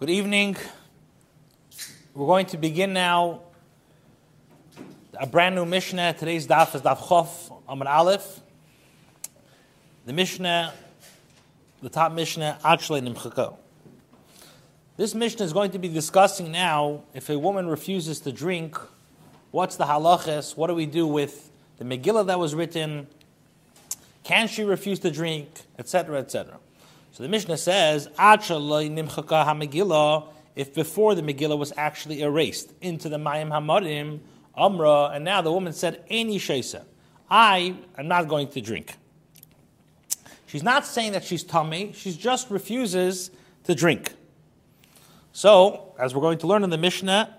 Good evening. We're going to begin now a brand new Mishnah. Today's daf is daf Chof Amar Aleph. The Mishnah, the top Mishnah, actually Nimchako. This Mishnah is going to be discussing now if a woman refuses to drink, what's the halachas? What do we do with the Megillah that was written? Can she refuse to drink, etc., etc.? So the Mishnah says, if before the Megillah was actually erased into the Mayim Hamarim, Amra, and now the woman said, Any Shesa, I am not going to drink. She's not saying that she's tummy, she just refuses to drink. So, as we're going to learn in the Mishnah,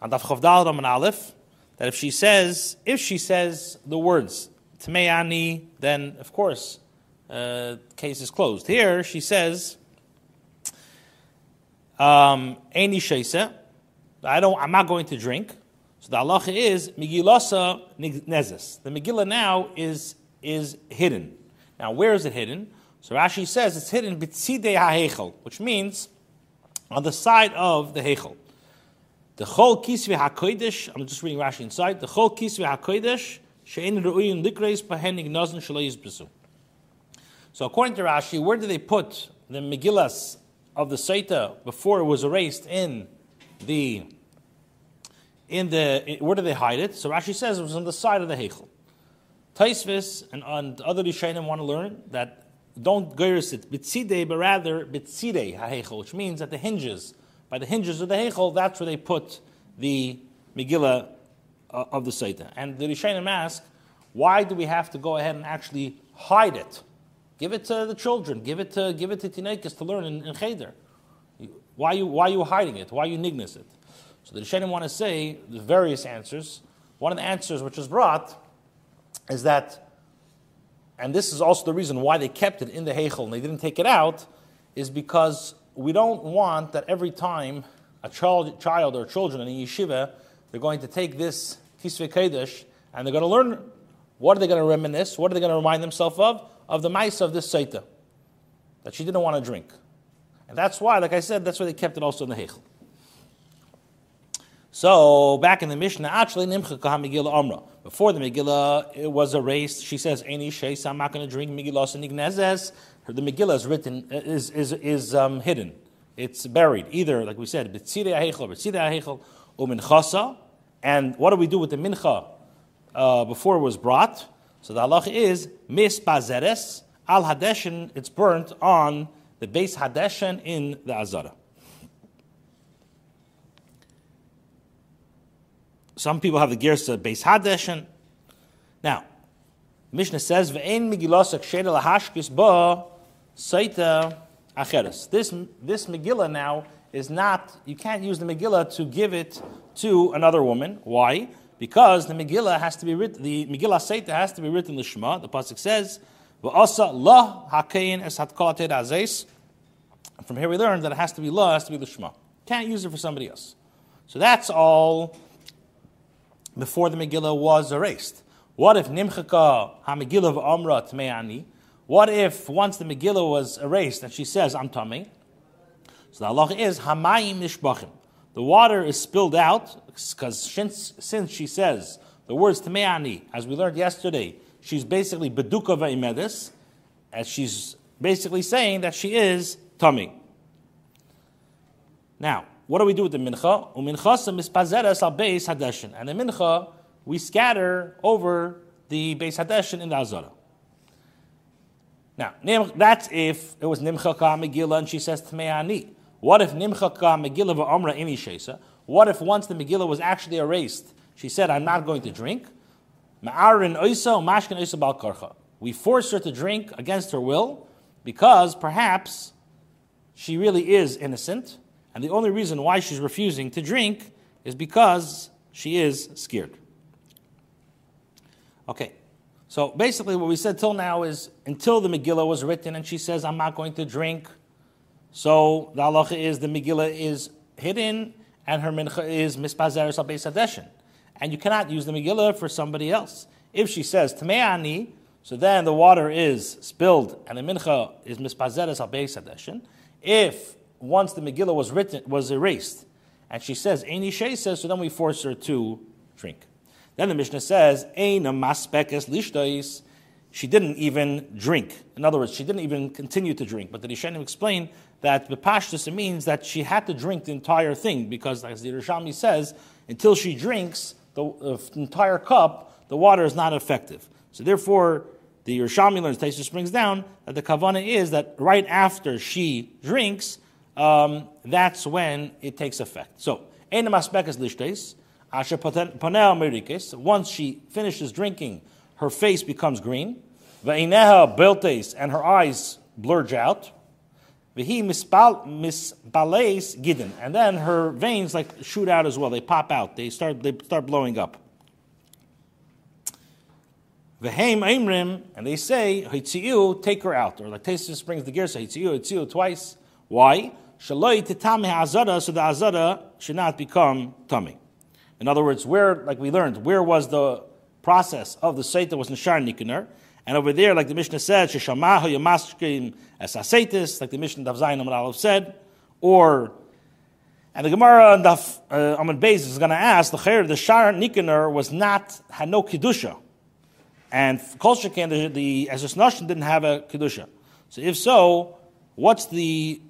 on Chavdal Raman Aleph, that if she says, if she says the words, Tmeani, then of course uh, case is closed. Here she says, um, "Any sheisa, I don't. I'm not going to drink." So the halacha is Megillasa nezes. The Megillah now is is hidden. Now where is it hidden? So Rashi says it's hidden bitzidei ha'hechel, which means on the side of the hechel. The chol kisvi hakodesh. I'm just reading Rashi inside. The chol kisvi hakodesh she'en ru'in likreis pahenig nazin shaloyis besu. So according to Rashi, where did they put the Megillas of the Saita before it was erased in the in the where did they hide it? So Rashi says it was on the side of the Heichel. Taisvis and, and other Rishonim want to learn that don't geiris it bitzide, but rather bitzide ha'heichel, which means that the hinges by the hinges of the Heichel, that's where they put the Megillah uh, of the Saita. And the Rishonim ask, why do we have to go ahead and actually hide it? Give it to the children. Give it to give it to teenagers to learn in, in cheder. Why you why are you hiding it? Why are you nignis it? So the Rishonim want to say the various answers. One of the answers which is brought is that, and this is also the reason why they kept it in the Heichel and they didn't take it out, is because we don't want that every time a child, child or children in a yeshiva, they're going to take this Tisvei Kodesh and they're going to learn what are they going to reminisce, what are they going to remind themselves of? Of the mice of this Saita, that she didn't want to drink. And that's why, like I said, that's why they kept it also in the Heichel. So, back in the Mishnah, actually, Megillah Amra. Before the Megillah it was erased, she says, Any Sheis, I'm not going to drink Megillah Sinignezes. The Megillah is written, is, is, is um, hidden. It's buried. Either, like we said, B'tzidei HaHeichel, B'tzidei HaHeichel, U'minchasa. And what do we do with the Mincha uh, before it was brought? So the halach is mispazeres al hadeshin. It's burnt on the base hadeshin in the azara. Some people have the girsa base hadeshin. Now, Mishnah says ve'en migilasak shedel hashkis ba saita acheres. This this Megillah now is not. You can't use the Megillah to give it to another woman. Why? Because the Megillah has to be written, the Megillah Seita has to be written the Shema. The pasuk says, "Va'asa la hakein es hatkolated azes." From here we learn that it has to be la, has to be the Shema. Can't use it for somebody else. So that's all before the Megillah was erased. What if nimchaka ha-Megillah v'amra tme'ani? What if once the Megillah was erased and she says, I'm tummy? So the Allah is hamayim nishbachim the water is spilled out because since, since she says the words Tameani, as we learned yesterday, she's basically Beduka Va'imedes, as she's basically saying that she is tummy. Now, what do we do with the mincha? Uminchasa mispazeres al beis hadeshin. And the mincha, we scatter over the beis hadeshin in the azara. Now, that's if it was nimcha ka megillah and she says tmeani. What if Nimchaka Megillah Amra Ini Shesa? What if once the Megillah was actually erased, she said, I'm not going to drink? Ma'arin Oisa, Mashkin Oisa Balkarcha. We force her to drink against her will because perhaps she really is innocent, and the only reason why she's refusing to drink is because she is scared. Okay, so basically what we said till now is until the Megillah was written and she says, I'm not going to drink, so the halacha is the Megillah is hidden and her mincha is mispazeres al adeshin. And you cannot use the Megillah for somebody else. If she says Tameani, so then the water is spilled and the mincha is mispazeres al adeshin. If once the Megillah was written, was erased, and she says, Eini Shei says, so then we force her to drink. Then the Mishnah says, Eina maspekes lishtois. She didn't even drink. In other words, she didn't even continue to drink. But the Rishonim explain that bepashtus means that she had to drink the entire thing because, as the Rishami says, until she drinks the uh, entire cup, the water is not effective. So therefore, the Yerushalmi learns, Taisus brings down that the kavana is that right after she drinks, um, that's when it takes effect. So, Enem aspekas lishtes, asher panel merikes. Once she finishes drinking, her face becomes green. Ve'ineha beltes, and her eyes blurge out. Vehi misbales gidden, and then her veins like shoot out as well. They pop out. They start. They start blowing up. Vehem Imrim, and they say, Hitziu, take her out. Or like Tesis brings the Gersa, Hitziu, Hitziu twice. Why? Shaloi titame azara, so the azara should not become tummy. In other words, where, like we learned, where was the process of the Seit that was Nishar Nikunar? And over there, like the Mishnah said, Sheshamahu Yamashkim Esaseitis, like the Mishnah of Zayin Amad said, or and the Gemara on Daf uh, Amad Beis is going to ask the Chair, the Shar Nikunar was not had no kedusha. And Kol Shekin, the, the Nashon didn't have a Kedusha. So if so, what's the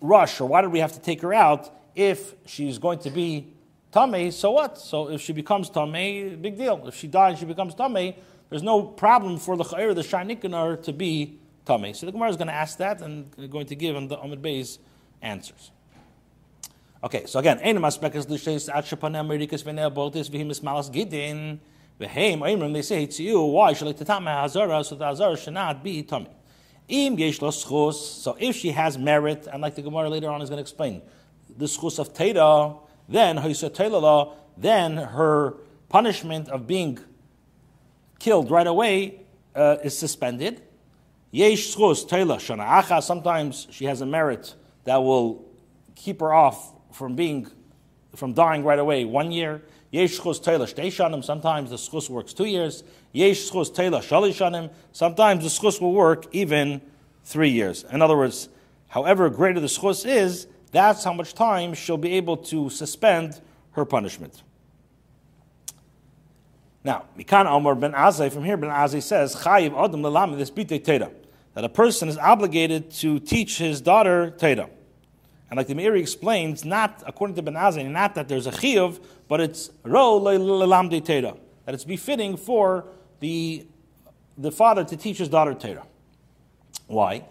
rush, or why did we have to take her out if she's going to be Tameh, so what? So if she becomes Tameh, big deal. If she dies, she becomes Tameh, there's no problem for the Chayr, the Shainikanar, to be Tameh. So the Gemara is going to ask that and going to give on the Amid Bey's answers. Okay, so again, Ein Maspekas Lishes At Shapanem Merikas Venel Boltis Vihimis Malas Gidin. Vehem, Imram, they say to you, why should like Tatama Hazara, so the Hazara should not be tummy. Im Yesh so if she has merit, and like the Gemara later on is going to explain, the schus of Teda, then then her punishment of being killed right away uh, is suspended. Yesh Shana sometimes she has a merit that will keep her off from being from dying right away one year. Yesh schus teila shtei Sometimes the schus works two years. Yesh schus teila shali Sometimes the schus will work even three years. In other words, however greater the schus is, that's how much time she'll be able to suspend her punishment. Now, Mikan Omar ben Azai, from here Ben Azai says, Chayiv Adam Lalam this Teda, that a person is obligated to teach his daughter Teda. And like the Meiri explains, not according to Ben Azai, not that there's a chiyuv, but it's ro lelamde teda, that it's befitting for the the father to teach his daughter teda. Why?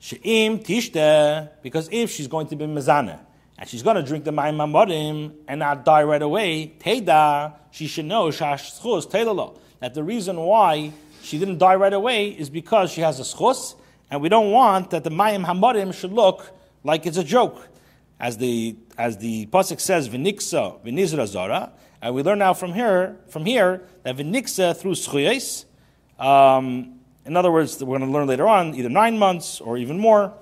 She'im tishte, because if she's going to be mezana and she's going to drink the mayim mamorim and not die right away, teda, she should know shashchus tedalo that the reason why she didn't die right away is because she has a schus, and we don't want that the mayim hamorim should look like it's a joke. As the as the pasuk says, "V'niksa Vinizra zara," and we learn now from here from here that v'niksa through schuyes. Um, in other words, we're going to learn later on either nine months or even more.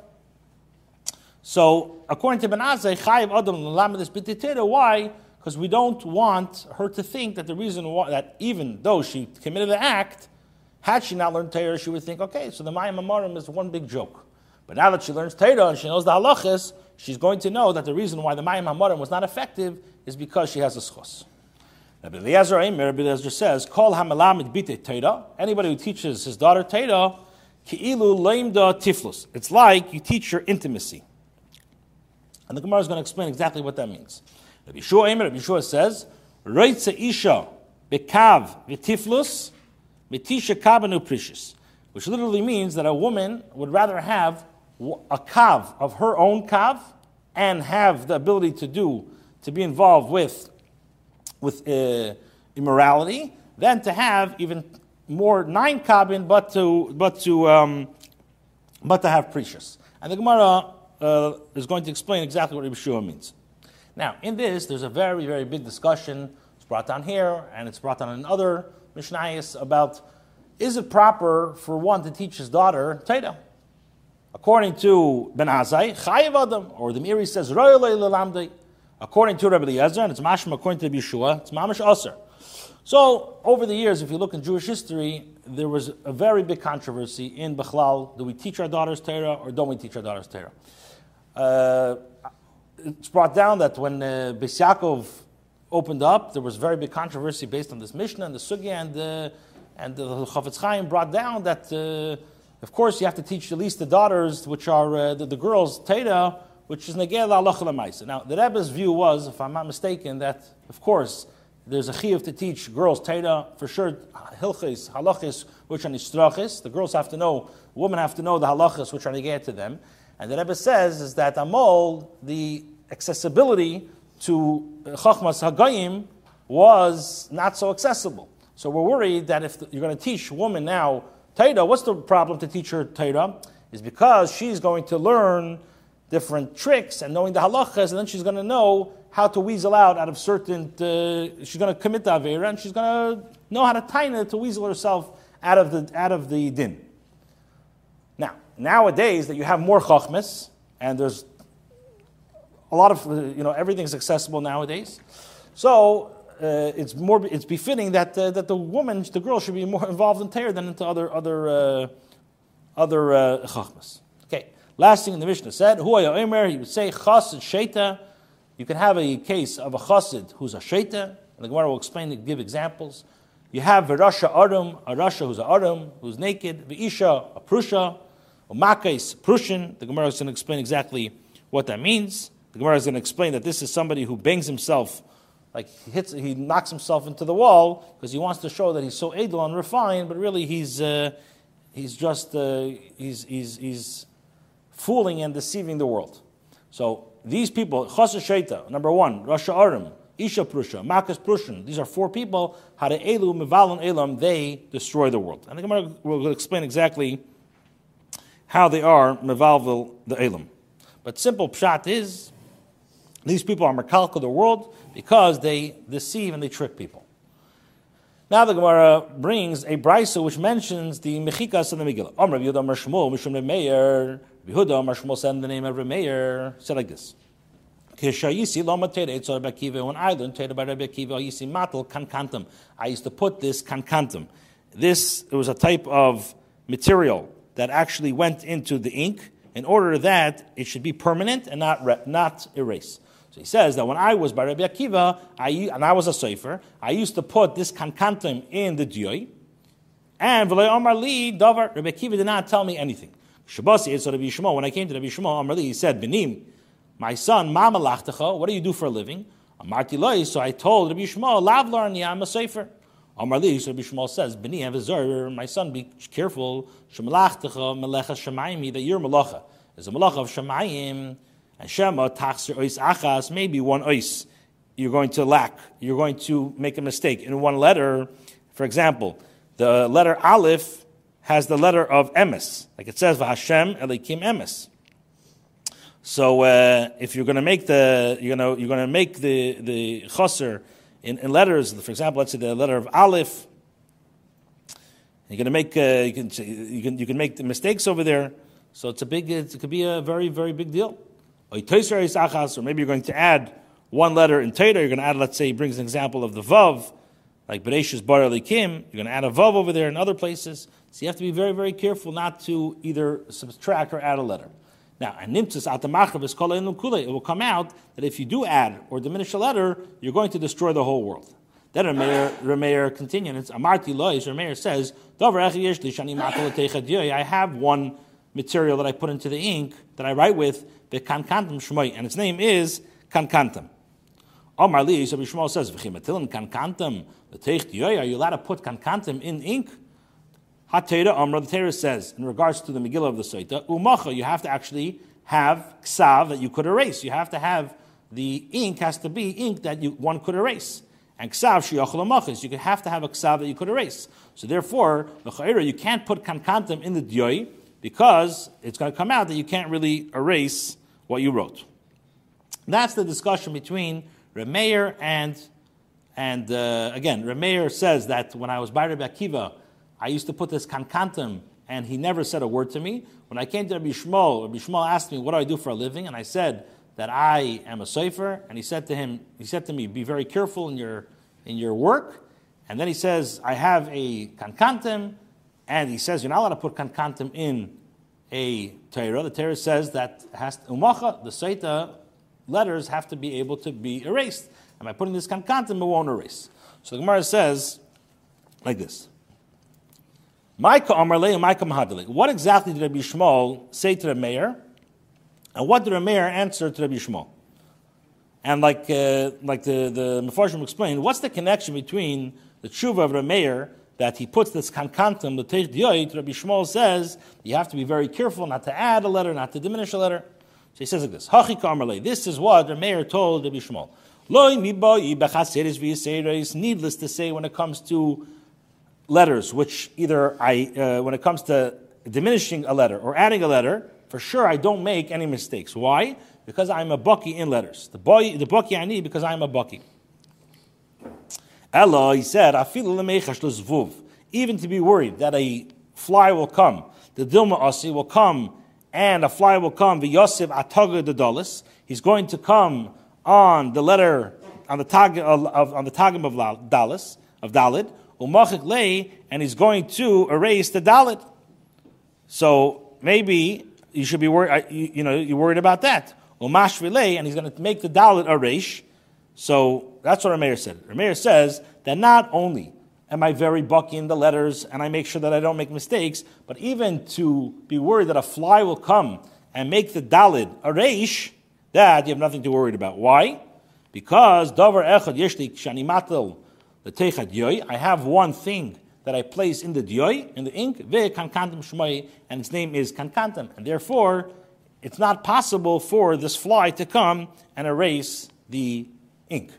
So, according to Ben Azai, chayiv adam lamadis b'titera. Why? Because we don't want her to think that the reason why that even though she committed the act, had she not learned Torah, she would think, okay, so the Mayim Amarim is one big joke. But now that she learns Torah and she knows the halachas, she's going to know that the reason why the Mayim Hamarim was not effective is because she has a schos. Rabbi Eliezer Eimer, Rabbi Eliezer says, Kol hamalamid bite Torah, anybody who teaches his daughter Torah, ki'ilu leimda tiflus. It's like you teach her intimacy. And the Gemara is going to explain exactly what that means. Rabbi Yeshua Eimer, Rabbi Yeshua says, Reitze isha bekav v'tiflus, mitisha kabanu precious. Which literally means that a woman would rather have a kav of her own kav and have the ability to do to be involved with with uh, immorality than to have even more nine kabin, but to but to um, but to have precious. And the Gemara uh, is going to explain exactly what Yeshua means. Now, in this, there's a very very big discussion. It's brought down here, and it's brought down in other Mishnayos about is it proper for one to teach his daughter Torah? According to Ben Azai, Chayiv Adam, or the Meiri says, According to Rabbi Eliezer, and it's Mashma according to Yeshua, it's Mamash Aser. So, over the years, if you look in Jewish history, there was a very big controversy in Bechlal. Do we teach our daughters Torah or don't we teach our daughters Torah? Uh, it's brought down that when uh, Beis Yaakov opened up, there was very big controversy based on this Mishnah and the Sugya, and, uh, and the Chafetz Chaim brought down that, uh, of course, you have to teach at least the daughters, which are uh, the, the, girls, Teda, which is Negel Allah Now, the Rebbe's view was, if I'm not mistaken, that, of course, there's a chiyuv to teach girls Teda, for sure, hilchis, halachis, which are nistrachis. The girls have to know, women have to know the halachis, which are neged to them. And the Rebbe says is that Amol, the accessibility to Chachmas Hagayim was not so accessible. So we're worried that if you're going to teach woman now Torah, what's the problem to teach her Torah? Is because she's going to learn different tricks and knowing the halachas, and then she's going to know how to weasel out out of certain. Uh, she's going to commit the avera, and she's going to know how to taina to weasel herself out of the out of the din nowadays that you have more chachmas, and there's a lot of, you know, everything's accessible nowadays. So uh, it's more, it's befitting that, uh, that the woman, the girl, should be more involved in Torah than into other, other, uh, other uh, chachmas. Okay, last thing in the Mishnah said, Hu Omer, he would say, chassid sheta. You can have a case of a chassid who's a sheta, and the Gemara will explain and give examples. You have a Rasha Adam, a Rasha who's a Adam, who's naked, Isha, a Prusha, Makais Prussian. The Gemara is going to explain exactly what that means. The Gemara is going to explain that this is somebody who bangs himself, like he hits, he knocks himself into the wall because he wants to show that he's so edel and refined, but really he's uh, he's just uh, he's, he's he's fooling and deceiving the world. So these people, Chasa Sheta, number one, Rasha Arim, Isha Prusha, Makas Prushan, these are four people, Hada Elu, Mivalon Elam, they destroy the world. And the Gemara will explain exactly how they are mevalvel the elam. But simple pshat is these people are makalka the world because they deceive and they trick people. Now the Gemara brings a brisa which mentions the mechikas of the Megillah. Om Rabbi Yehuda Shmuel Mishum Meir. Yehuda Shmuel said the name of Meir said like this. When I learned Teda by Rabbi Akiva, I used to matal kankantum. I used to put this kankantum. This it was a type of material that actually went into the ink in order that it should be permanent and not, re- not erase. So he says that when I was by Rabbi Akiva, I, and I was a sefer, I used to put this kankantim in the diyoy, and V'lei Omar Li, Davar, Rabbi Akiva did not tell me anything. Shabasi, it's Rabbi Shmuel. When I came to Rabbi Shmuel, Omar Li, he said, Benim, my son, Mama Lachtecha, what do you do for a living? Amarti so I told Rabbi Shmuel, Lavlar, I'm a sefer. Amar Li, so Bishmal says, B'ni Avizar, my son, be careful, Shemalachtecha Melecha Shemayim, that your Malacha is a Malacha of Shemayim, and Shema Tachser Ois Achas, maybe one Ois you're going to lack, you're going to make a mistake. In one letter, for example, the letter Aleph has the letter of Emes, like it says, V'Hashem Elikim Emes. So uh, if you're going to make the, going to, you're going to make the, the chaser, in, in letters, for example, let's say the letter of Aleph, you're going to make uh, you can you can you can make mistakes over there. So it's a big it could be a very very big deal. Or maybe you're going to add one letter in Teda. You're going to add, let's say, he brings an example of the vav, like Bereshis Bar Kim. You're going to add a vav over there in other places. So you have to be very very careful not to either subtract or add a letter. Now, a and nimtzis atamachav is kol kule. It will come out that if you do add or diminish a letter, you're going to destroy the whole world. Then Rameir continues. Amarti lois. Rameir says, I have one material that I put into the ink that I write with the kankantam shmoy, and its name is kankantam. Omar Li, so Shmuel says. The teich Are you allowed to put kankantam in ink? HaTeira Amra, the Torah says, in regards to the Megillah of the Saita, Umacha, you have to actually have ksav that you could erase. You have to have, the ink has to be ink that you, one could erase. And ksav shiyachol amachis, you have to have a ksav that you could erase. So therefore, the you can't put kankantim in the dyoy, because it's going to come out that you can't really erase what you wrote. That's the discussion between Remeir and, and uh, again, Remeir says that when I was by Rebbe Akiva, I used to put this kankantim, and he never said a word to me. When I came to Rabbi Shmuel, Rabbi Shmuel asked me, what do I do for a living? And I said that I am a sefer. And he said to him, he said to me, be very careful in your, in your work. And then he says, I have a kankantim, and he says, you're not allowed to put kankantim in, a Torah, the Torah says that has umacha, the Seita letters have to be able to be erased. And by putting this kankantim, it won't erase. So the Gemara says like this. What exactly did Rabbi Shmuel say to the Meir? And what did the Meir answer to Rabbi Shmuel? And like, uh, like the, the Mefarshim explained, what's the connection between the tshuva of the Meir that he puts this kankantum, the teich dioit, Rabbi Shmuel says you have to be very careful not to add a letter, not to diminish a letter. So he says like this, Hachi This is what the Meir told Rabbi Shmuel. Needless to say, when it comes to letters, which either I, uh, when it comes to diminishing a letter or adding a letter, for sure I don't make any mistakes. Why? Because I'm a bucky in letters. The boy, the bucky I need because I'm a bucky. Ella, he said, even to be worried that a fly will come, the Dilma Asi will come, and a fly will come, the Yosef Ataga the Dalis. He's going to come on the letter, on the tag of, on the tagim of Dalis, of Dalit, umachik lei, and he's going to erase the Dalit. So maybe you should be worried, you, know, you're worried about that. Umash and he's going to make the Dalit a resh. So that's what Rameir said. Rameir says that not only am I very bucky in the letters and I make sure that I don't make mistakes, but even to be worried that a fly will come and make the Dalit a resh, that you have nothing to worry about. Why? Because Dover Echad Yeshlik Shanimatel the I have one thing that I place in the Dioy, in the ink, Ve Kankantam Shmai, and its name is Kankantam. And therefore, it's not possible for this fly to come and erase the ink.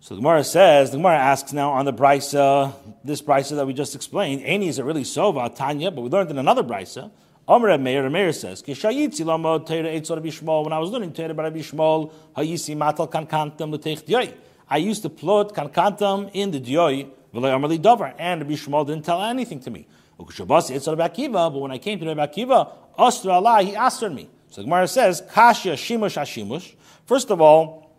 So the Gemara says, the Gemara asks now on the brisa, this brisa that we just explained, Aini is it really sova, Tanya, but we learned in another brisa, Omer Meir, Meir says, when I was learning teira hayisi matal diyoi. I used to plot kankantam in the diyoi, v'lo yomer dover, and Bishmol didn't tell anything to me. But when I came to Rabbi Akiva, Ostra Allah, he asked me. So Gemara says, Kashya shimush hashimush. First of all,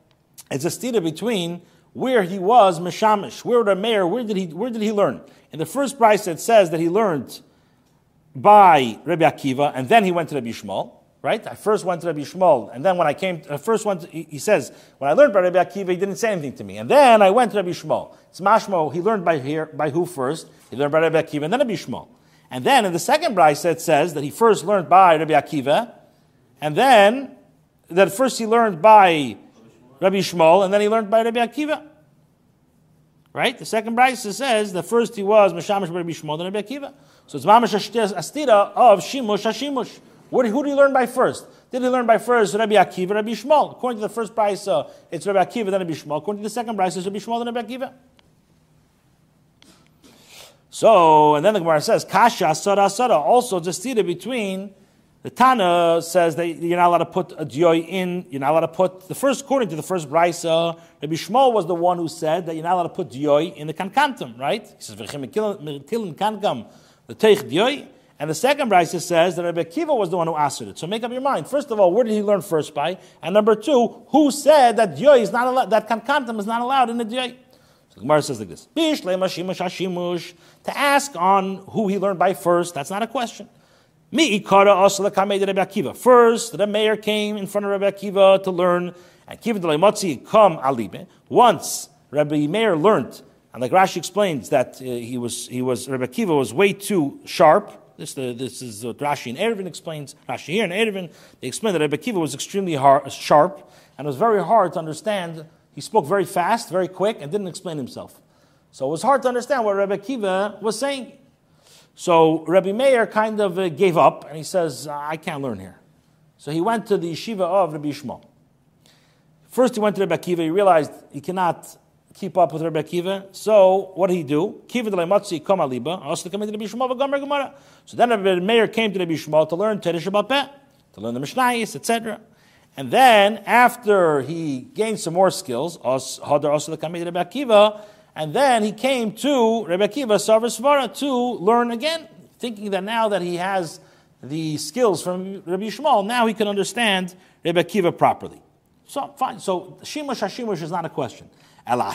it's a stira between where he was Meshamish, where the Meir, where did he, where did he learn? In the first price, it says that he learned by Rabbi Akiva, and then he went to Rabbi Shmuel. Right? I first went to Rabbi Shmuel, and then when I came, to, uh, first went. To, he, he, says when I learned by Rabbi Akiva, he didn't say anything to me, and then I went to Rabbi Shmuel. It's mashmo. He learned by here, by who first? He learned by Rabbi Akiva, and then Rabbi Shmuel. And then in the second brisa it says that he first learned by Rabbi Akiva, and then that first he learned by Rabbi Shmuel, and then he learned by Rabbi Akiva. Right? The second brisa says that first he was Meshamish Rabbi Shmuel, then Rabbi Akiva. So it's Mamash Astira of Shimush Hashimush. Who did he learn by first? Did he learn by first Rabbi Akiva, Rabbi Shmuel? According to the first brisa, uh, it's Rabbi Akiva, then Rabbi Shmuel. According to the second brisa, it's Rabbi Shmuel, then Rabbi Akiva. So, and then the Gemara says, Kasha, Sara, Sara. Also, just see between the Tana says that you're not allowed to put a dioy in, you're not allowed to put, the first, according to the first brisa, uh, Rabbi Shmuel was the one who said that you're not allowed to put dioy in the kankantum, right? He says, V'chim kankam, the teich dioy. And the second brisa says that Rabbi Kiva was the one who answered it. So make up your mind. First of all, where did he learn first by? And number two, who said that dioy is not allowed, that kankantum is not allowed in the dioy? So Gemara says like this: To ask on who he learned by first, that's not a question. Akiva. First, the Meir came in front of Rabbi Akiva to learn, and. Once Rabbi Meir learned, and like Rashi explains that uh, he was he was Rabbi Akiva was way too sharp. This, the, this is what Rashi and Erevin explains. Rashi here and Erevin they explain that Rabbi Kiva was extremely hard, sharp and it was very hard to understand. He spoke very fast, very quick, and didn't explain himself. So it was hard to understand what Rabbi Kiva was saying. So Rabbi Meir kind of uh, gave up and he says, I can't learn here. So he went to the yeshiva of Rabbi Shmuel. First he went to Rabbi Akiva, he realized he cannot keep up with Rabbi Akiva. So what did he do? Kiva de kom aliba, also come to Rabbi. So then Rabbi Meir came to Rabbi Shmuel to learn Teresh Peh, to learn the Mishnayis, etc. And then after he gained some more skills, also the Rabbi Akiva, and then he came to Rebbe Kiva Sarvasvara to learn again, thinking that now that he has the skills from Rabbi Shmuel, now he can understand Rebbe Kiva properly. So fine. So shimush hashimush is not a question. Ela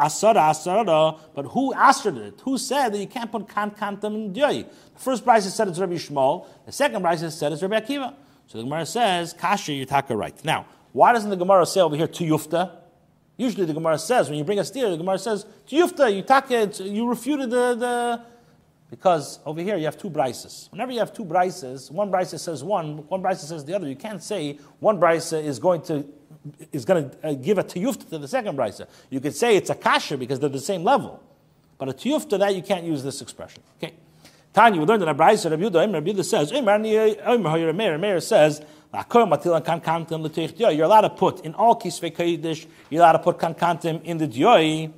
asara But who answered it? Who said that you can't put kan kantam in dyoy? The first Bryce said it's Rabbi Shmuel. The second Bryce said it's Rabbi Akiva. So the Gemara says kasha yitaka right. Now, why doesn't the Gemara say over here to yufta? Usually the Gemara says when you bring a steer, the Gemara says to yufta you take you refuted the, the because over here you have two brises. Whenever you have two brises, one brise says one, one brise says the other. You can't say one brise is going to is going to uh, give a tiyufta to the second brisa. You could say it's a kasha because they're the same level, but a tiyufta that you can't use this expression. Okay, Tanya, we learned in a brisa. Rabbi Yehuda, Rabbi Yehuda says, Meir says. You're allowed to put in all kisvei kodesh. You're allowed to put kankantim in the dioi.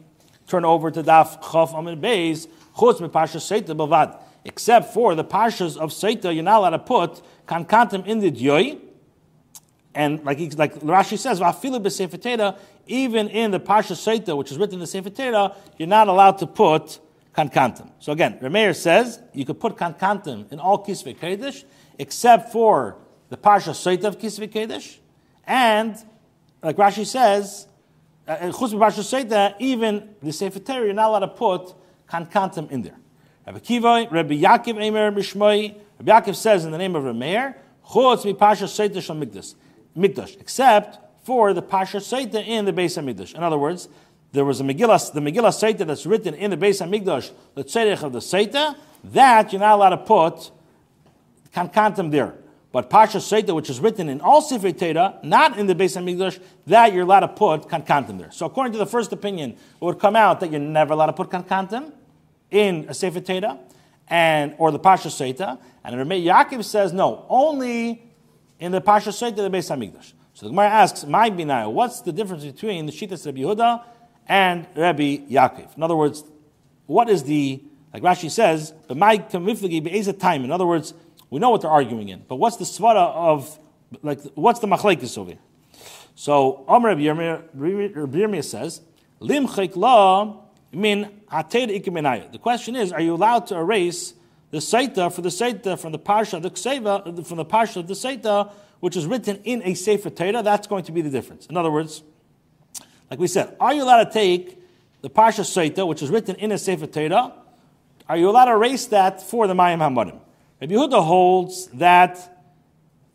Turn over to daf chof amid beis chutz mepasha seita bavad. Except for the pashas of seita, you're not allowed to put kankantim in the dioi. And like, like Rashi says, even in the Parsha Seita, which is written in the Sefer Torah, you're not allowed to put kankantim. So again, Rameir says you could put kankantim in all Kisvei Kedesh, except for the Parsha Seita of Kisvei Kedesh, and like Rashi says, uh, uh, Chutz Parsha Seita, even the Sefer Torah, you're not allowed to put kankantim in there. Rabbi Kiva, Rabbi Yaakov, Emer, Mishmoi, Rabbi Yaakov says in the name of Rameir, Chutz Parsha Seita Shal Migdas. Mikdash, except for the Pasha Saita in the Beis Hamikdash. In other words, there was a Megillah, the Megillah Saita that's written in the Beis Hamikdash, the Tzedek of the Saita, that you're not allowed to put Kankantim there. But Pasha Saita, which is written in all Sefer Torah, not in the Beis Hamikdash, that you're allowed to put Kankantim there. So according to the first opinion, it would come out that you're never allowed to put Kankantim in a Sefer Torah, and or the Pasha Saita. And Rabbi Yaakov says no, only in the Pasha Sheit of the Beis Hamikdash. So the Gemara asks, "My binaya, what's the difference between the Shittas Rabbi Yehuda and Rabbi Yaakov? In other words, what is the like Rashi says, "But my kamiflagi be'ezet time." In other words, we know what they're arguing in, but what's the svara of like what's the machlekes over here? So Amr Rabbi Yirmiyah says, "Lim la min The question is, are you allowed to erase the Saita for the Saita from the Parsha, the Kseva, from the Parsha of the Saita, which is written in a Sefer Torah, that's going to be the difference. In other words, like we said, are you allowed to take the Parsha Saita, which is written in a Sefer Torah, are you allowed to erase that for the Mayim Hamadim? Rabbi Yehuda holds that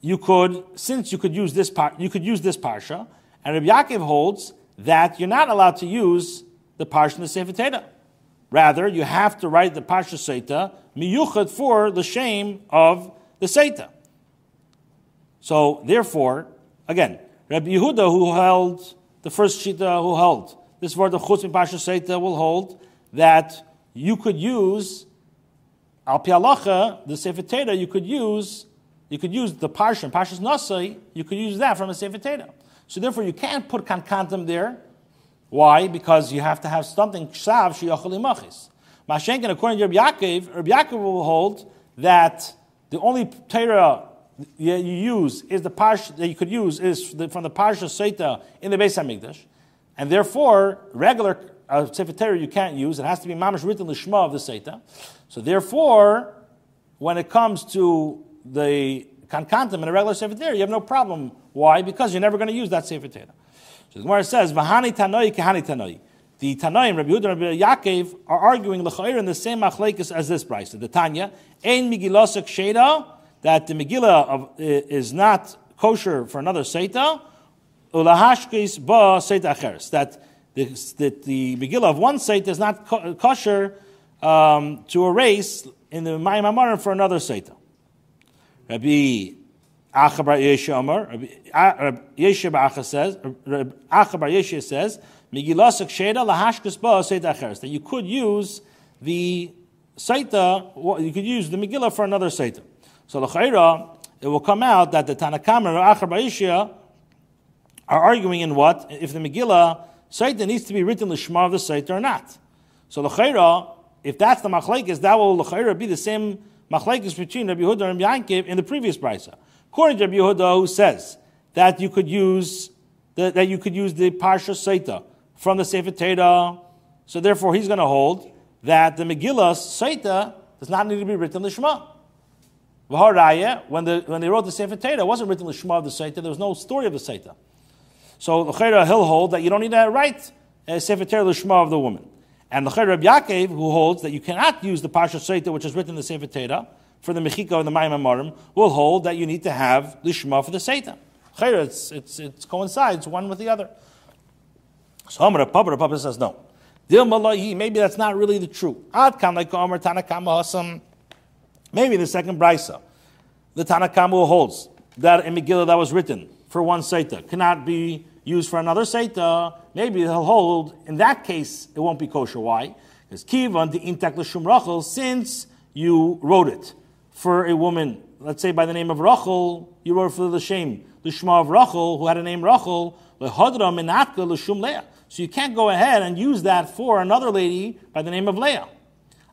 you could, since you could use this par, you could use this parsha, and Rabbi Yaakov holds that you're not allowed to use the parsha in the Sefer Torah. Rather, you have to write the Parsha Seita miyuchad for the shame of the Seita. So, therefore, again, Rabbi Yehuda, who held the first Shita, who held this word of Chutz Parsha Seita, will hold that you could use Al Pialacha, the Sefer you could use you could use the Parsha, Parsha's Nasai, you could use that from a Sefer. So therefore, you can't put Kankantam there why? Because you have to have something ksav sheyachol imachis. Mashenkin, according to Rabbi Yaakov, Rabbi Yaakov will hold that the only Torah you use is the parsha that you could use is from the parsha Seita in the Beis Hamikdash, and therefore regular uh, Sefer Torah you can't use. It has to be mamash written lishma of the Seita. So therefore, when it comes to the kankantim and a regular Sefer Torah, you have no problem. Why? Because you're never going to use that Sefer Torah. So the Gemara says, "V'hani tanoi kehani tanoi." The Tanoim, Rabbi Yehuda and Rabbi Yaakov, are arguing l'chayir in the same machlekes as this price. The Tanya, ein Megillah sheda, that the Megillah of, is not kosher for another seita, ulahashkis ba seita acheres, that the, that the Megillah of one seita is not kosher um, to erase in the Mayim Amarim for another seita. Rabbi Achabar Yesha Amar, Yesha Ba'acha says, Achabar Yesha says, Migilasak Sheda Lahashkas Ba Seita that you could use the Saita, you could use the Megillah for another Saita. So L'chaira, it will come out that the Tanakam and Achabar Yesha are arguing in what? If the Megillah Saita needs to be written Lishma of the Saita or not. So L'chaira, if that's the Machlaikis, that will L'chaira be the same Machlaikis between Rabbi Yehuda and Yankiv in the previous Brisa. According to Rabbi Yehuda, who says that you could use the, that you could use the Parsha Saita from the Sefer Torah, so therefore he's going to hold that the Megillah Saita does not need to be written Lishma. V'haraya, when, the, when they wrote the Sefer Torah, it wasn't written Lishma of the Sefer, there was no story of the Sefer. So L'chera he'll hold that you don't need to write a Sefer Torah Lishma of the woman. And L'chera Reb Yaakov, who holds that you cannot use the Parsha Sefer, which is written in the Sefer Torah, for the Mechika and the Mayim Amarim, will hold that you need to have Lishma for the Sefer. L'chera, it's, it's, it coincides one with the other. So Amar Papa, Papa says no. Maybe that's not really the truth. Maybe the second brisa, the Tanakama holds that a Megillah that was written for one Saita cannot be used for another Saita. Maybe he'll hold, in that case, it won't be kosher. Why? Because Kivan, the Intak Lashum Rachel, since you wrote it for a woman, let's say by the name of Rachel, you wrote for the shame, the Shema of Rachel, who had a name Rachel. So you can't go ahead and use that for another lady by the name of Leah.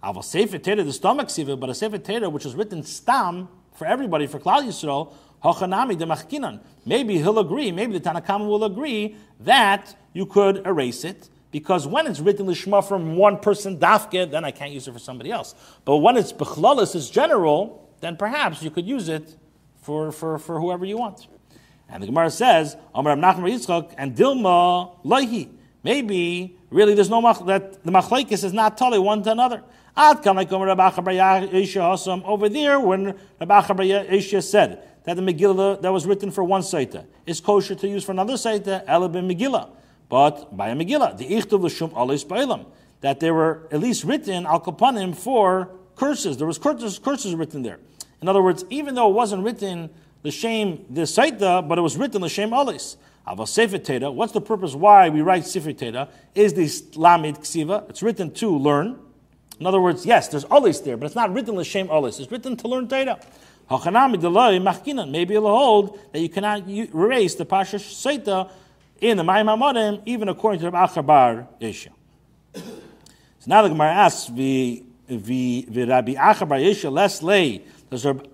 But a Sefer Teda which is written stam for everybody, for Klal Yisrael, Hachanami de. Maybe he'll agree, maybe the Tanakam will agree that you could erase it, because when it's written Lishma from one person, Dafke, then I can't use it for somebody else. But when it's Bechlalis, it's general, then perhaps you could use it for, for, for whoever you want. And the Gemara says, Amar Nachman Yitzchak and Dilma Laihi. Maybe really there's no mach, that the machlekes is not totally one to another. Over there, when Rabbi Achabar said that the Megillah that was written for one Saita is kosher to use for another Saita, Elabim Megillah. But by a Megillah, the Ichtav L'Shum Alis Ba'ilam, that they were at least written Al Kapanim for curses. There was curses, curses written there. In other words, even though it wasn't written the shame the Saita, but it was written the shame Alis. Aval Sefer Teda, what's the purpose why we write Sefer Teda? Is this Lamid Ksiva? It's written to learn. In other words, yes, there's Alis there, but it's not written L'Shem Alis. It's written to learn Teda. Maybe it'll hold that you cannot erase the Pasha Seita in the Mayim HaModim, even according to the Achabar Isha. So now the Gemara asks, the Rabbi Achabar Yesha less lay. Does Rabbi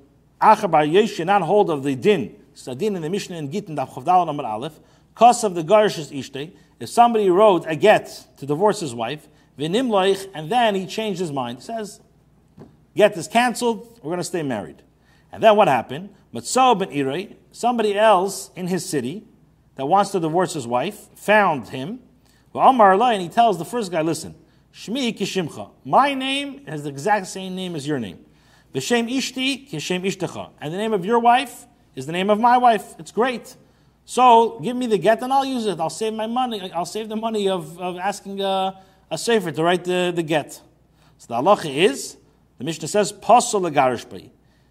Achabar Yesha not hold of the din Sadin in the Mishnah in Gittin Daf Chavdal Number Aleph, cause of the Garish's Ishtei, if somebody wrote a get to divorce his wife, Vinim Loich, and then he changed his mind, he says, get is cancelled, we're going to stay married. And then what happened? Matzah ben Irei, somebody else in his city that wants to divorce his wife, found him, and he tells the first guy, listen, Shmi Kishimcha, my name has the exact same name as your name. V'shem Ishti Kishem Ishtecha, and the name of your wife is the name of my wife. It's great. So give me the get and I'll use it. I'll save my money. I'll save the money of, of asking a, a sefer to write the, the get. So the halacha is, the Mishnah says, legarishbei.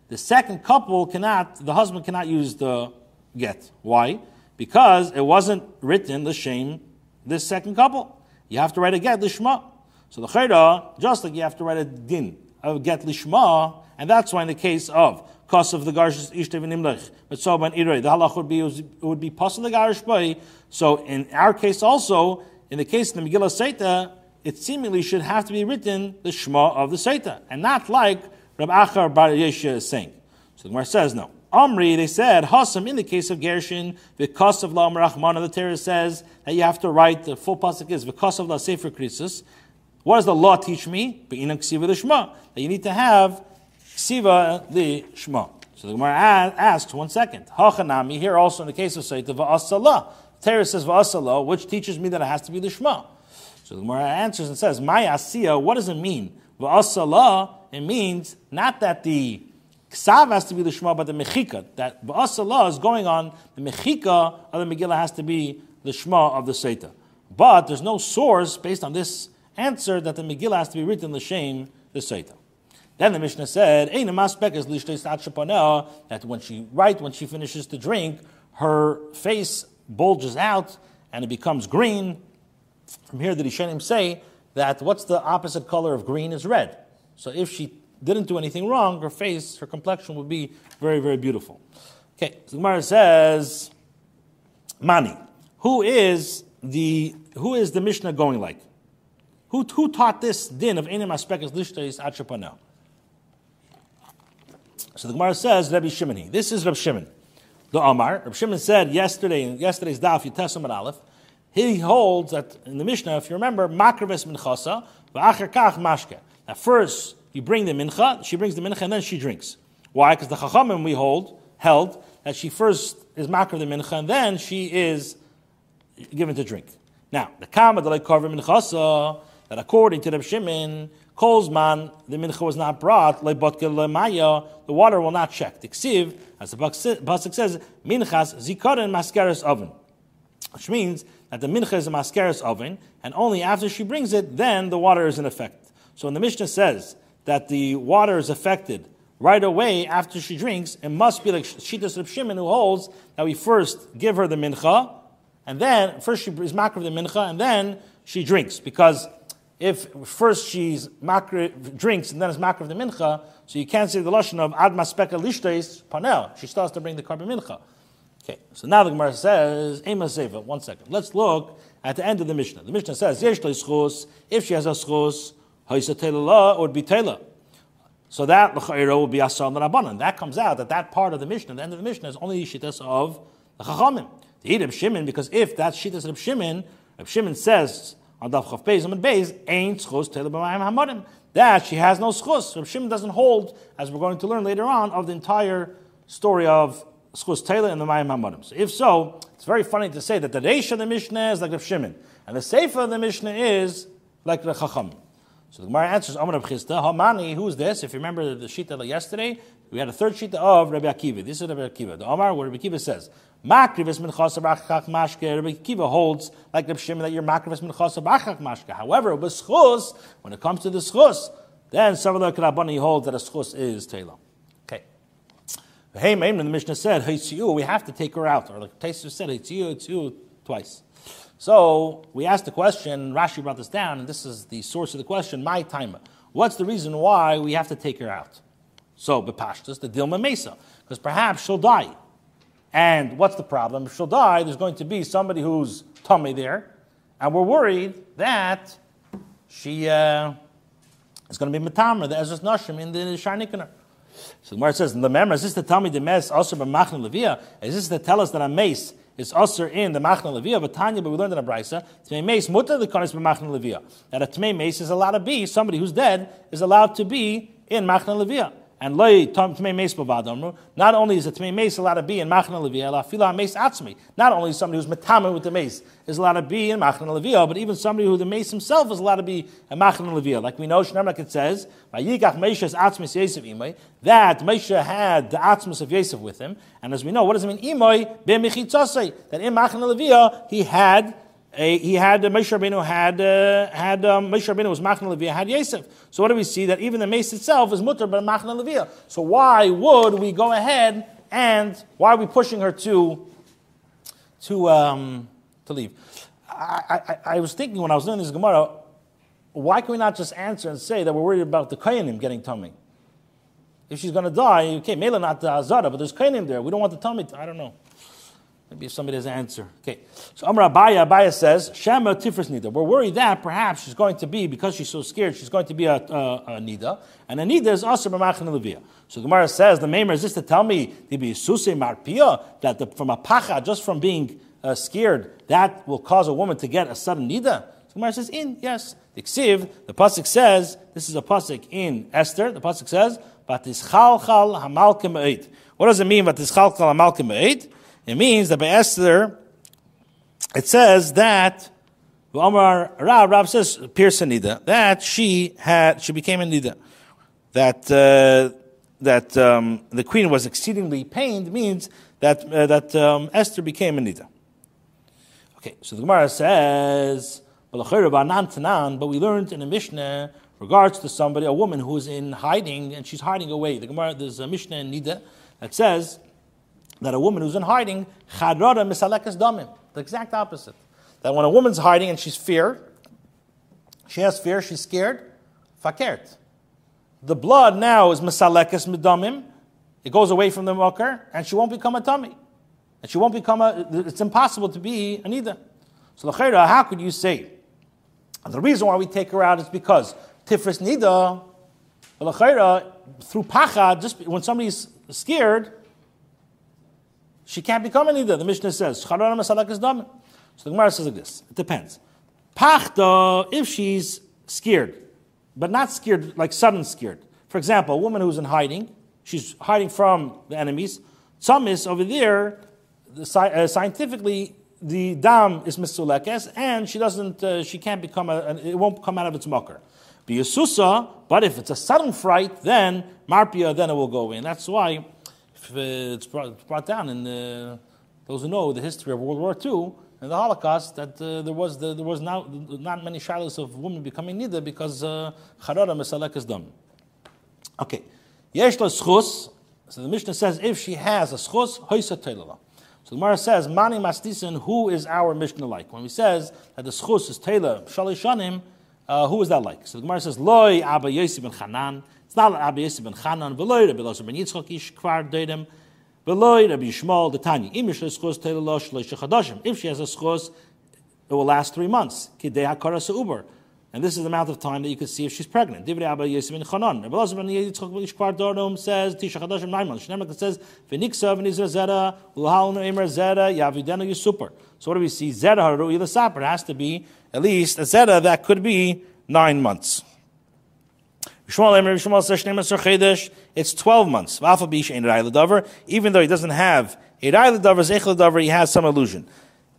The second couple cannot, the husband cannot use the get. Why? Because it wasn't written the shame this second couple. You have to write a get lishma. So the chayda, just like you have to write a din of get lishma, and that's why in the case of cause of the garsh ishtav nimlech. But so ban irei, the halach would be it would be possible the garsh by. So in our case also, in the case of the Megillah Seita, it seemingly should have to be written the Shema of the Seita, and not like Rab Achar Bar Yeshua is saying. So the Gemara says no. Amri, they said, Hasam, in the case of Gershon, because of La Rachman, the Torah says that you have to write, the full pasuk is, because of La Sefer Krisus. What does the law teach me? Be'inan ksiva the Shema. That you need to have Siva the Shema. So the Gemara asks, one second. Hachanami, here also in the case of Saita, Va'asala. Torah says Va'asala, which teaches me that it has to be the Shema. So the Gemara answers and says, My Asiya, what does it mean? Va'asala, it means not that the Ksav has to be the Shema, but the Mechika. That Va'asala is going on, the Mechika of the Megillah has to be the Shema of the Saita. But there's no source based on this answer that the Megillah has to be written the shame the Saita. Then the Mishnah said, that when she right when she finishes to drink, her face bulges out and it becomes green. From here, the Rishonim say that what's the opposite color of green is red. So if she didn't do anything wrong, her face, her complexion would be very, very beautiful. Okay, so Gemara says, Mani, who is the who is the Mishnah going like? Who, who taught this din of enim aspekas lishtais achapanel? So the Gemara says, Rabbi Shimon. This is Rabbi Shimon. The Omar. Rabbi Shimon said yesterday in yesterday's daf Yitesam and Aleph, he holds that in the Mishnah, if you remember, makraves minchasa, v'acher kach mashke. At first, you bring the mincha, she brings the mincha, and then she drinks. Why? Because the Chachamim we hold held that she first is makar the mincha and then she is given to drink. Now, the kama that minchasa that according to the Shimon, Kolzman, the mincha was not brought, the water will not check. The ksiv, as the pasuk says, minchas zikaron maskeres oven, which means that the mincha is a maskeres oven, and only after she brings it, then the water is in effect. So when the Mishnah says that the water is affected right away after she drinks, it must be like Shitas of Shimon who holds that we first give her the mincha, and then first she is makar the mincha, and then she drinks because if first she's drinks and then is makar the mincha, so you can't say the lashon of ad maspeka lishtais panel. She starts to bring the carbon mincha. Okay, so now the Gemara says, Ema Seva, one second. Let's look at the end of the Mishnah. The Mishnah says, Yesh if she has a schos, would be tela. So that l'chayra would be asal rabbanan. That comes out that that part of the Mishnah, the end of the Mishnah, is only shittas of the chachamim. The eat Shimon, because if that's shittas of Shimon, Reb Shimon says on Daf Chav Beis and Beis, ain't schus tele b'mayim hamadim. That she has no schus. Reb Shimon doesn't hold, as we're going to learn later on, of the entire story of schus tele and the mayim hamadim. So if so, it's very funny to say that the reish of the Mishnah is like Reb Shimon, and the sefer of the Mishnah is like the chacham. So the Gemara answers, Amar Reb Chisda, Hamani, who's this? If you remember the Shita yesterday, we had a third Shita of Rabbi Akiva. This is Rabbi Akiva. The Amar, where Rabbi Akiva says, Makrivis min chasab mashke. Rabbi Akiva holds, like Rabbi Shimon, that you're makrivis min chasab mashke. However, b'schus, when it comes to the schus, then some of the Karabani holds that a schus is Taylor. Okay. Hey, the Mishnah said, Hey, we have to take her out. Or like Taisa said, Hey, twice. So we asked the question, Rashi brought this down, and this is the source of the question, my time. What's the reason why we have to take her out? So, Bepashtas, the Dilma Mesa, because perhaps she'll die. And what's the problem? If she'll die, there's going to be somebody who's tummy there, and we're worried that she uh, is going to be Matamra, the Ezra's Nashim in the Sharnikaner. So the Gemara says, the member, is this to tell me the mes also by Machna Levia? Is this to tell us that a mace is also in the Machna Levia, but Tanya, but we learned in a Brisa, Tmei Mace, muta the Konis Machna Levia. That a Tmei Mace is allowed to be, somebody who's dead is allowed to be in Machna Levia. And loy tmei meis Not only is a tmei meis allowed to be in machna levia, la fila meis atzmi. Not only is somebody who's metame with the mace is allowed to be in machna levia, but even somebody who the mace himself is allowed to be in machna levia. Like we know, Shnemak it says, "Vayikach meishes atzmis yosef imay." That Meisha had the atzmis of Yosef with him, and as we know, what does it mean? Imay b'mechitzasei. That in machna levia he had he had uh, Moshe Rabbeinu had uh, had um, Moshe Rabbeinu was Machna Levia had Yosef. So what do we see that even the mace itself is mutter but Machna Levia. So why would we go ahead and why are we pushing her to to um, to leave? I, I, I, was thinking when I was doing this Gemara, why can we not just answer and say that we're worried about the Koyanim getting tummy? If she's going to die, okay, Mela not the Azara, but there's Koyanim there. We don't want the tummy. I don't know. Maybe if somebody has an answer. Okay. So Amr Abaya, Abaya says, Shama Tifris Nida. We're worried that perhaps she's going to be, because she's so scared, she's going to be a, a, a Nida. And a Nida is also Mamachan Levia. So Gemara says, the Maimer is this to tell me, Marpia, that the, from a pacha, just from being uh, scared, that will cause a woman to get a sudden Nida. So Gemara says, in, yes. The the Pasuk says, this is a Pasuk in Esther, the Pasuk says, Batischalchal Hamalkim What does it mean, Batischalchal Hamalkim it means that by Esther, it says that Omar Rab, Rab says Pierce that she had she became a Nida. That uh, that um, the queen was exceedingly pained means that uh, that um, Esther became a Nida. Okay, so the Gemara says, but we learned in a Mishnah regards to somebody, a woman who is in hiding and she's hiding away. The Gemara, there's a Mishnah in Nida that says that a woman who's in hiding, chadrara misalekas damim. The exact opposite. That when a woman's hiding and she's feared, she has fear, she's scared, fakert. The blood now is misalekas midamim. It goes away from the mucker, and she won't become a tummy. And she won't become a, it's impossible to be an Ida. So, Lachera, how could you say? And the reason why we take her out is because Tifris Nida, Lachera, through Pacha, just when somebody's scared, she can't become an Ida. The Mishnah says, So the Gemara says like this. It depends. Pachta, if she's scared, but not scared, like sudden scared. For example, a woman who's in hiding, she's hiding from the enemies. Tzamis over there, the, uh, scientifically, the dam is misulekes, and she doesn't, uh, she can't become a, it won't come out of its mucker. Biyasusa, but if it's a sudden fright, then marpia, then it will go. And that's why it's, brought, brought, down in the, those who know the history of World War II and the Holocaust that uh, there was the, there was not, not many shilas of women becoming nida because uh, charara mesalek is done. Okay, yesh schus. So the Mishnah says if she has a schus, hoisa teilala. So the Gemara says, Mani Mastisin, who is our Mishnah like? When he says that the schus is Taylor, Shalishanim, uh, who is that like? So the Gemara says, Loi Abba Yosef ben Chanan. It's not Abba Yosef ben Chanan, Veloy Rabbi Lozer ben Yitzchak ish kvar deidem, Veloy Rabbi Yishmael the Tanya. Imish schus Taylor lo shloisha chadashim. If she has a schus, it will last three months. Kidei hakara uber. And this is the amount of time that you can see if she's pregnant. Divrei Abba Yosef ben Chanan. Rabbi Lozer ben Yitzchak ish kvar dornum says, Tisha chadashim nine months. Shnemak says, V'niksa v'nizra zera, ulhal ne'emer zera, yavidenu yisuper. So what do we see? Zera haru ilasaper. It has to be at least a zera that could be nine months. It's 12 months. Even though he doesn't have a Davar, he has some illusion.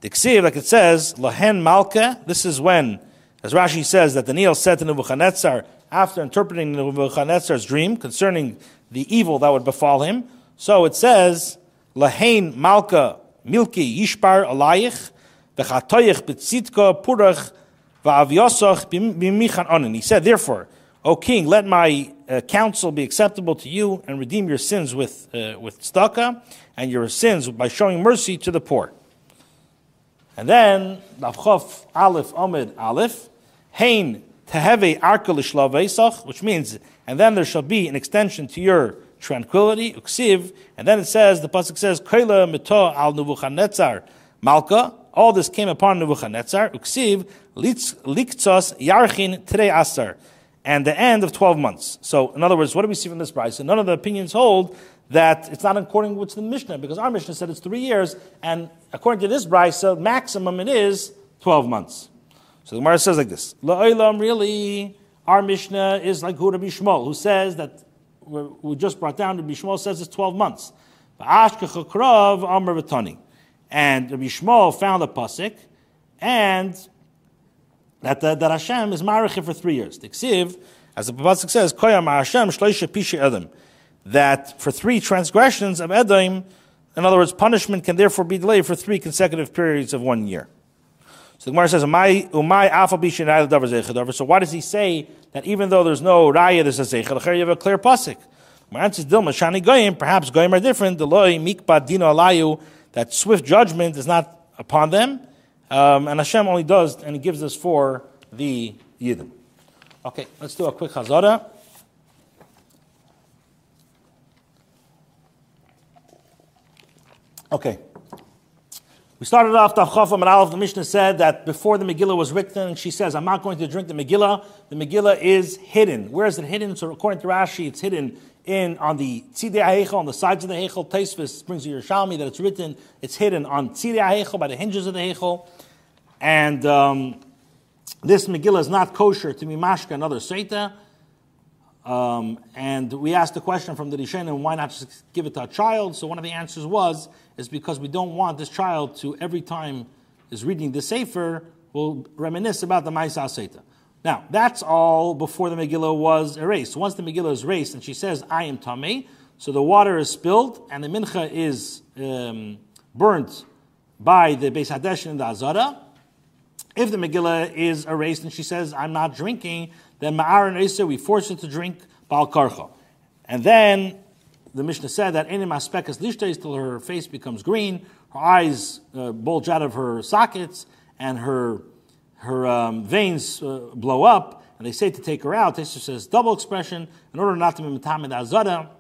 The Ksiv, like it says, Lahen Malka, this is when, as Rashi says, that Daniel said to Nebuchadnezzar, after interpreting Nebuchadnezzar's dream concerning the evil that would befall him. So it says, Lahen Malka Milki Yishbar Alayich, Vechatoyich Betzitka Purach he said, therefore, O king, let my uh, counsel be acceptable to you and redeem your sins with, uh, with tzedakah and your sins by showing mercy to the poor. And then, Lavchof Aleph Omid Aleph, Hein Teheve Arka which means, and then there shall be an extension to your tranquility, Uksiv, and then it says, the Pasuk says, Koila Mito al Nebuchadnezzar. Malka, all this came upon Nebuchadnezzar, Uksiv, Liktzos Yarchin Tere Asar, and the end of 12 months. So, in other words, what do we see from this price? So none of the opinions hold that it's not according to the Mishnah, because our Mishnah said it's three years, and according to this brisa, maximum it is 12 months. So the Gemara says like this: La'olam, really, our Mishnah is like Rabbi Shmuel, who says that we just brought down. Rabbi Shmuel says it's 12 months. And Rabbi Shmuel found a pasuk, and that, that, that Hashem is marachim for three years. The Ksiv, as the pasuk says, Koyam Hashem pisha edom, that for three transgressions of Edom, in other words, punishment can therefore be delayed for three consecutive periods of one year. So the Gemara says, "Umay umay So why does he say that even though there's no raya, there's a zeichel? You have a clear pasuk. My answer Dilma Shani Goyim. Perhaps Goyim are different. The loy mikba dino alayu that swift judgment is not upon them, um, and Hashem only does, and He gives us for the Yidden. Okay, let's do a quick Hazara. Okay. We started off the Chafam and Aleph. The Mishnah said that before the Megillah was written, she says, I'm not going to drink the Megillah. The Megillah is hidden. Where is it hidden? So according to Rashi, it's hidden in on the tzidei ha'echel, on the sides of the hechel. Taisvis brings you Yerushalmi that it's written, it's hidden on tzidei ha'echel, by the hinges of the hechel. And um, this Megillah is not kosher to be mashka another seita. Um, and we asked the question from the Rishonim, why not just give it to a child? So one of the answers was, is because we don't want this child to, every time is reading the Sefer, will reminisce about the Maisa Seita. Now, that's all before the Megillah was erased. Once the Megillah is erased and she says, I am Tameh, so the water is spilled and the Mincha is um, burnt by the Beis Hadesh and the Azara. If the Megillah is erased and she says, I'm not drinking, then Ma'ar and Isa, we force her to drink Bal Karcha. And then the Mishnah said that Enim Aspekas Lishtais till her face becomes green, her eyes uh, bulge out of her sockets, and her her um, veins uh, blow up, and they say to take her out. Tesha says double expression in order not to be mitamid azara.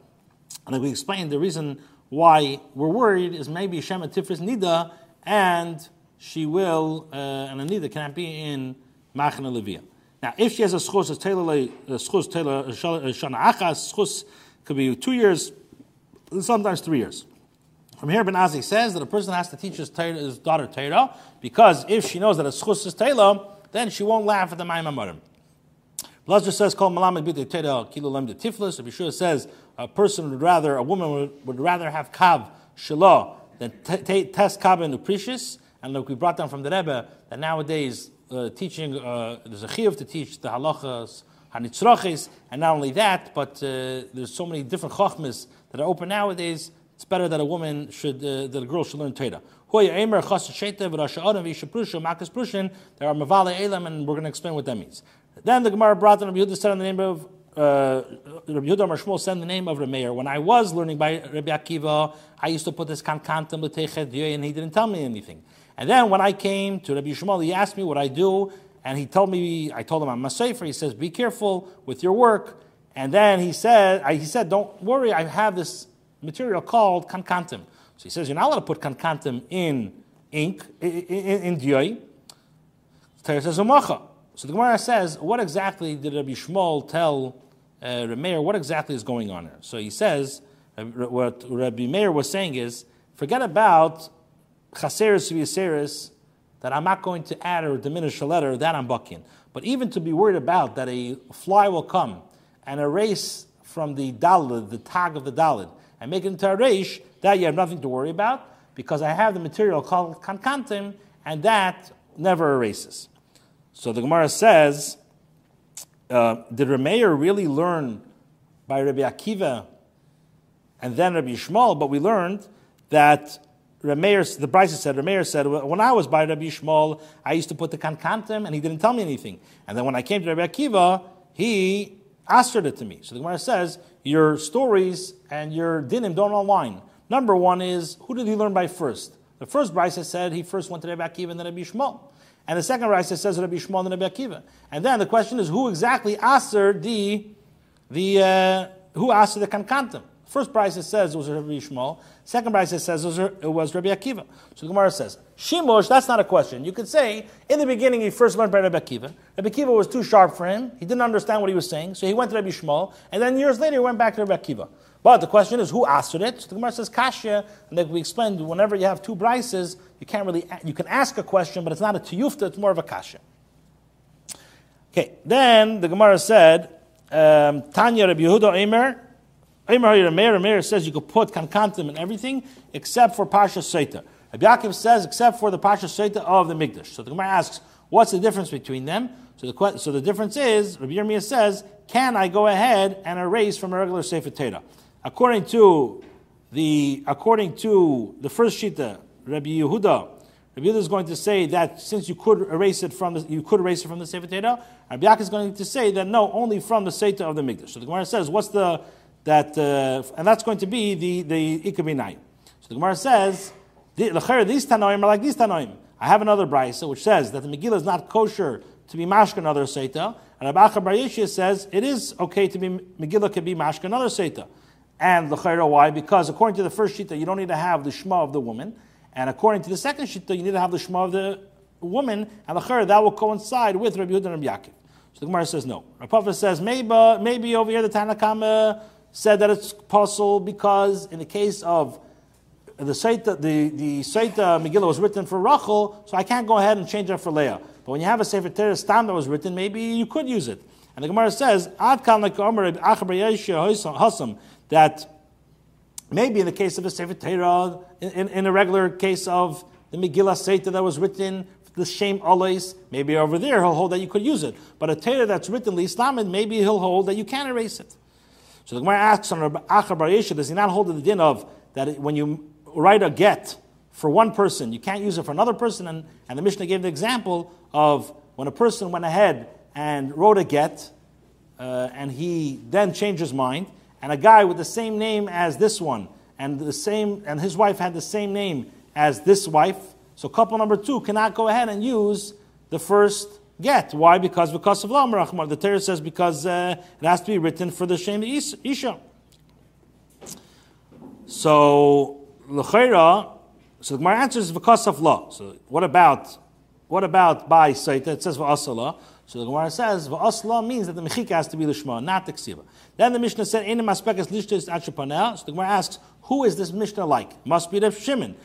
And like we explained, the reason why we're worried is maybe Shema Tifris Nida, and she will, uh, and a Nida can't be in Machna Levia. Now, if she has a schus, a schus, achas, schus could be two years, sometimes three years. From here, Ben Azai says that a person has to teach his, his daughter Torah because if she knows that a schus is Torah, then she won't laugh at the Maimamarim. Lazar says, "Call malamed b'tei teda kilo lem de tiflis." Rabbi Yeshua says a person would rather, a woman would, would rather have kav shalah than t- test kav and nutritious. And look, we brought down from the Rebbe that nowadays uh, teaching uh, there's a chiyuv to teach the halachas hanitzrachis, and not only that, but uh, there's so many different chachmas that are open nowadays. It's better that a woman should, uh, that a girl should learn Torah. There are mavale elam, and we're going to explain what that means. Then the Gemara brought the Rabbi Yehuda said in the name of uh, Rabbi Yehuda Marshmuel said in the name of Rameir. When I was learning by Rabbi Akiva, I used to put this kankantam and he didn't tell me anything. And then when I came to Rabbi Shmuel, he asked me what I do, and he told me, I told him I'm a sefer. He says, be careful with your work. And then he said, he said, don't worry, I have this material called kankantam. So he says, you're not allowed to put kankantam in ink, in, in, in dioi. says, umacha. So the Gemara says, what exactly did Rabbi Shmuel tell uh, Rabbi Meir? What exactly is going on here? So he says, what Rabbi Meir was saying is, forget about chaseris v'yaseris, that I'm not going to add or diminish a letter, that I'm bucking. But even to be worried about that a fly will come and erase from the dalid, the tag of the dalid, and make it into a reish, that you have nothing to worry about, because I have the material called kankantim, and that never erases. So the Gemara says, uh, did Rameir really learn by Rabbi Akiva and then Rabbi Shmuel? But we learned that Rameir, the Bryce said, Rameir said, when I was by Rabbi Shmuel, I used to put the kankantim and he didn't tell me anything. And then when I came to Rabbi Akiva, he it to me. So the Gemara says, your stories and your dinim don't align. Number one is, who did he learn by first? The first Bryce said he first went to Rabbi Akiva and then Rabbi Shmuel. And the second Raisa says Rabbi Shmuel and then Rabbi Akiva. And then the question is who exactly answered the, the uh, who answered the kankantam? First Brisa says it was Rabbi Shmuel. Second Brisa says it was Rabbi Akiva. So the Gemara says, Shimush, that's not a question. You could say, in the beginning he first learned by Rabbi Akiva. Rabbi Akiva was too sharp for him. He didn't understand what he was saying. So he went to Rabbi Shmuel. And then years later he went back to Rabbi Akiva. But the question is, who asked it? So the Gemara says, Kashya. And like we explained, whenever you have two Brises, you can't really, you can ask a question, but it's not a tiyufta, it's more of a Kashya. Okay, then the Gemara said, um, Tanya Rabbi Yehuda Eimer, Rameir, Rameir says you could put kankantim and everything except for Pasha Seita. Rabbi Yaakov says except for the Pasha Seita of the Mikdash. So the Gemara asks, what's the difference between them? So the, so the difference is, Rabbi Yirmiyah says, can I go ahead and erase from a regular Sefer Torah? According to the according to the first shita, Rabbi Yehuda, Rabbi Yehuda is going to say that since you could erase it from the, you could erase it from the Sefer Torah, Rabbi Yaakov is going to say that no, only from the Sefer of the Mikdash. So the Gemara says, what's the that uh, and that's going to be the the ikabinai. So the Gemara says, the, these tanoim are like these tanoim. I have another brisa which says that the Megillah is not kosher to be mashka another seita, and Rabbi Bar says it is okay to be Megillah can be mashka another seita. And the why? Because according to the first shita, you don't need to have the shema of the woman, and according to the second shita, you need to have the shema of the woman, and the that will coincide with Rabbi Yehuda and Rabbi Yaakov. So the Gemara says no. Rav says maybe maybe over here the Tanakama said that it's possible because in the case of the Saita, the, the Saita uh, Megillah was written for Rachel, so I can't go ahead and change it for Leah. But when you have a Sefer Torah Stam that was written, maybe you could use it. And the Gemara says, Ad that maybe in the case of a Sefer Torah, in, in, in, a regular case of the Megillah Sefer that was written, the Shem Alais, maybe over there he'll hold that you could use it. But a Torah that's written Islam, maybe he'll hold that you can't erase it. So the Gemara asks on Acha Bar Yesha, does he not hold the din of that when you write a get for one person, you can't use it for another person? And, and the Mishnah gave the example of when a person went ahead and wrote a get, uh, and he then changed his mind, and a guy with the same name as this one, and the same, and his wife had the same name as this wife. So couple number two cannot go ahead and use the first get. Why? Because because of Lam Rahman. The Torah says because uh, it has to be written for the Shem Isha. So l'chayra. So the Gemara answers because of law. So what about what about by Saita? It says v'asala. So the Gemara says v'asala means that the mechika has to be lishma, not the ksiva. Then the Mishnah said enim aspekas lishtis achapanel. So the Gemara asks, who is this Mishnah like? Must be Reb Shimon.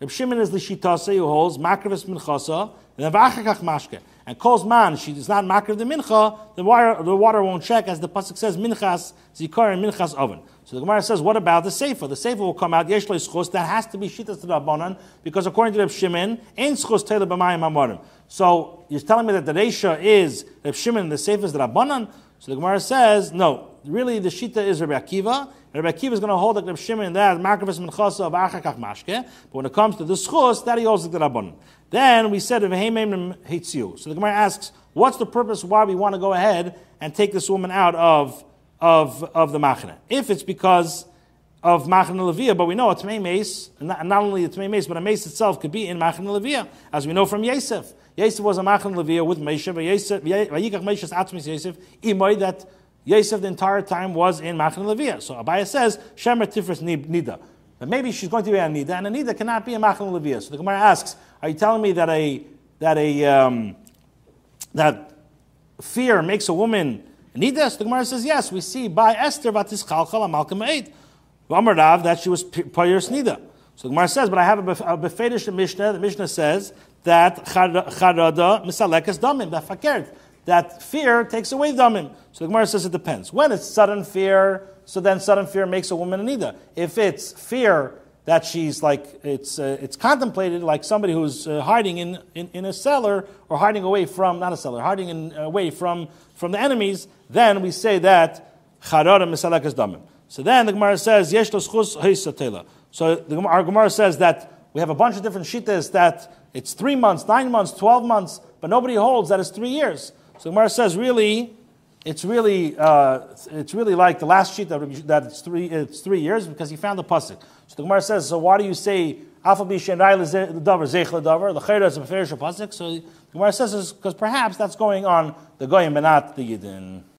Reb Shimon is the shitase who holds makravis minchasa and then v'achakach mashke. And calls man, she is not makar the mincha, the water, the water won't check, as the pasuk says, minchas zikar and minchas oven. So the Gemara says, what about the sefer? The sefer will come out, yesh schos, that has to be shitas to abonan, because according to Reb Shimon, ain't schos tele b'mayim amorim. So you're telling me that the Reisha is Reb Shimon, the sefer is the Rabbanan? So the Gemara says, no, really the Shita is Rabbi Akiva. Rabbi Akiva is going to hold like Reb Shimon that Makravas Menchasa of Achakach Mashke. But when it comes to the Schos, that he holds like the Rabbanan. Then we said, you. So the Gemara asks, what's the purpose why we want to go ahead and take this woman out of, of, of the Machane? If it's because of Machane Levia, but we know a Tmei Mace, not, not only a Tmei Mace, but a Mace itself could be in Machane Levia, as we know from Yosef. Yosef was a Machane Levia with Mesha, Vayikach Mesha's Atmis Yosef, Imoy, that Yosef the entire time was in Machane Levia. So Abaya says, Shemer Tifris Nida. But maybe she's going to be a Nida, and a Nida cannot be a Machane Levia. So the Gemara asks, are you telling me that a that a um, that fear makes a woman nidas? The Gemara says yes. We see by Esther vatis chalchal malcolm eight. Rav that she was payers nida. So the Gemara says, but I have a befedish Mishnah. The Mishnah says that charada misalekas damim that fakert that fear takes away damim. So the Gemara says it depends. When it's sudden fear, so then sudden fear makes a woman a nida. If it's fear that she's like, it's, uh, it's contemplated like somebody who's uh, hiding in, in, in, a cellar or hiding away from, not a cellar, hiding in, away from, from the enemies, then we say that charara misalekas damim. So then the Gemara says, yesh chus So the, our Gemara says that we have a bunch of different shitas that it's three months, nine months, twelve months, but nobody holds that it's three years. So Gemara says, really, it's really, uh, it's really like the last sheet that, that it's, three, it's three years because he found the pasuk. So the Gemara says, so why do you say Alpha Bishen the Davar Zech Davar? The Chayra is a Meferish pasuk. So the Gemara says because perhaps that's going on the Goyim and not the Yidin.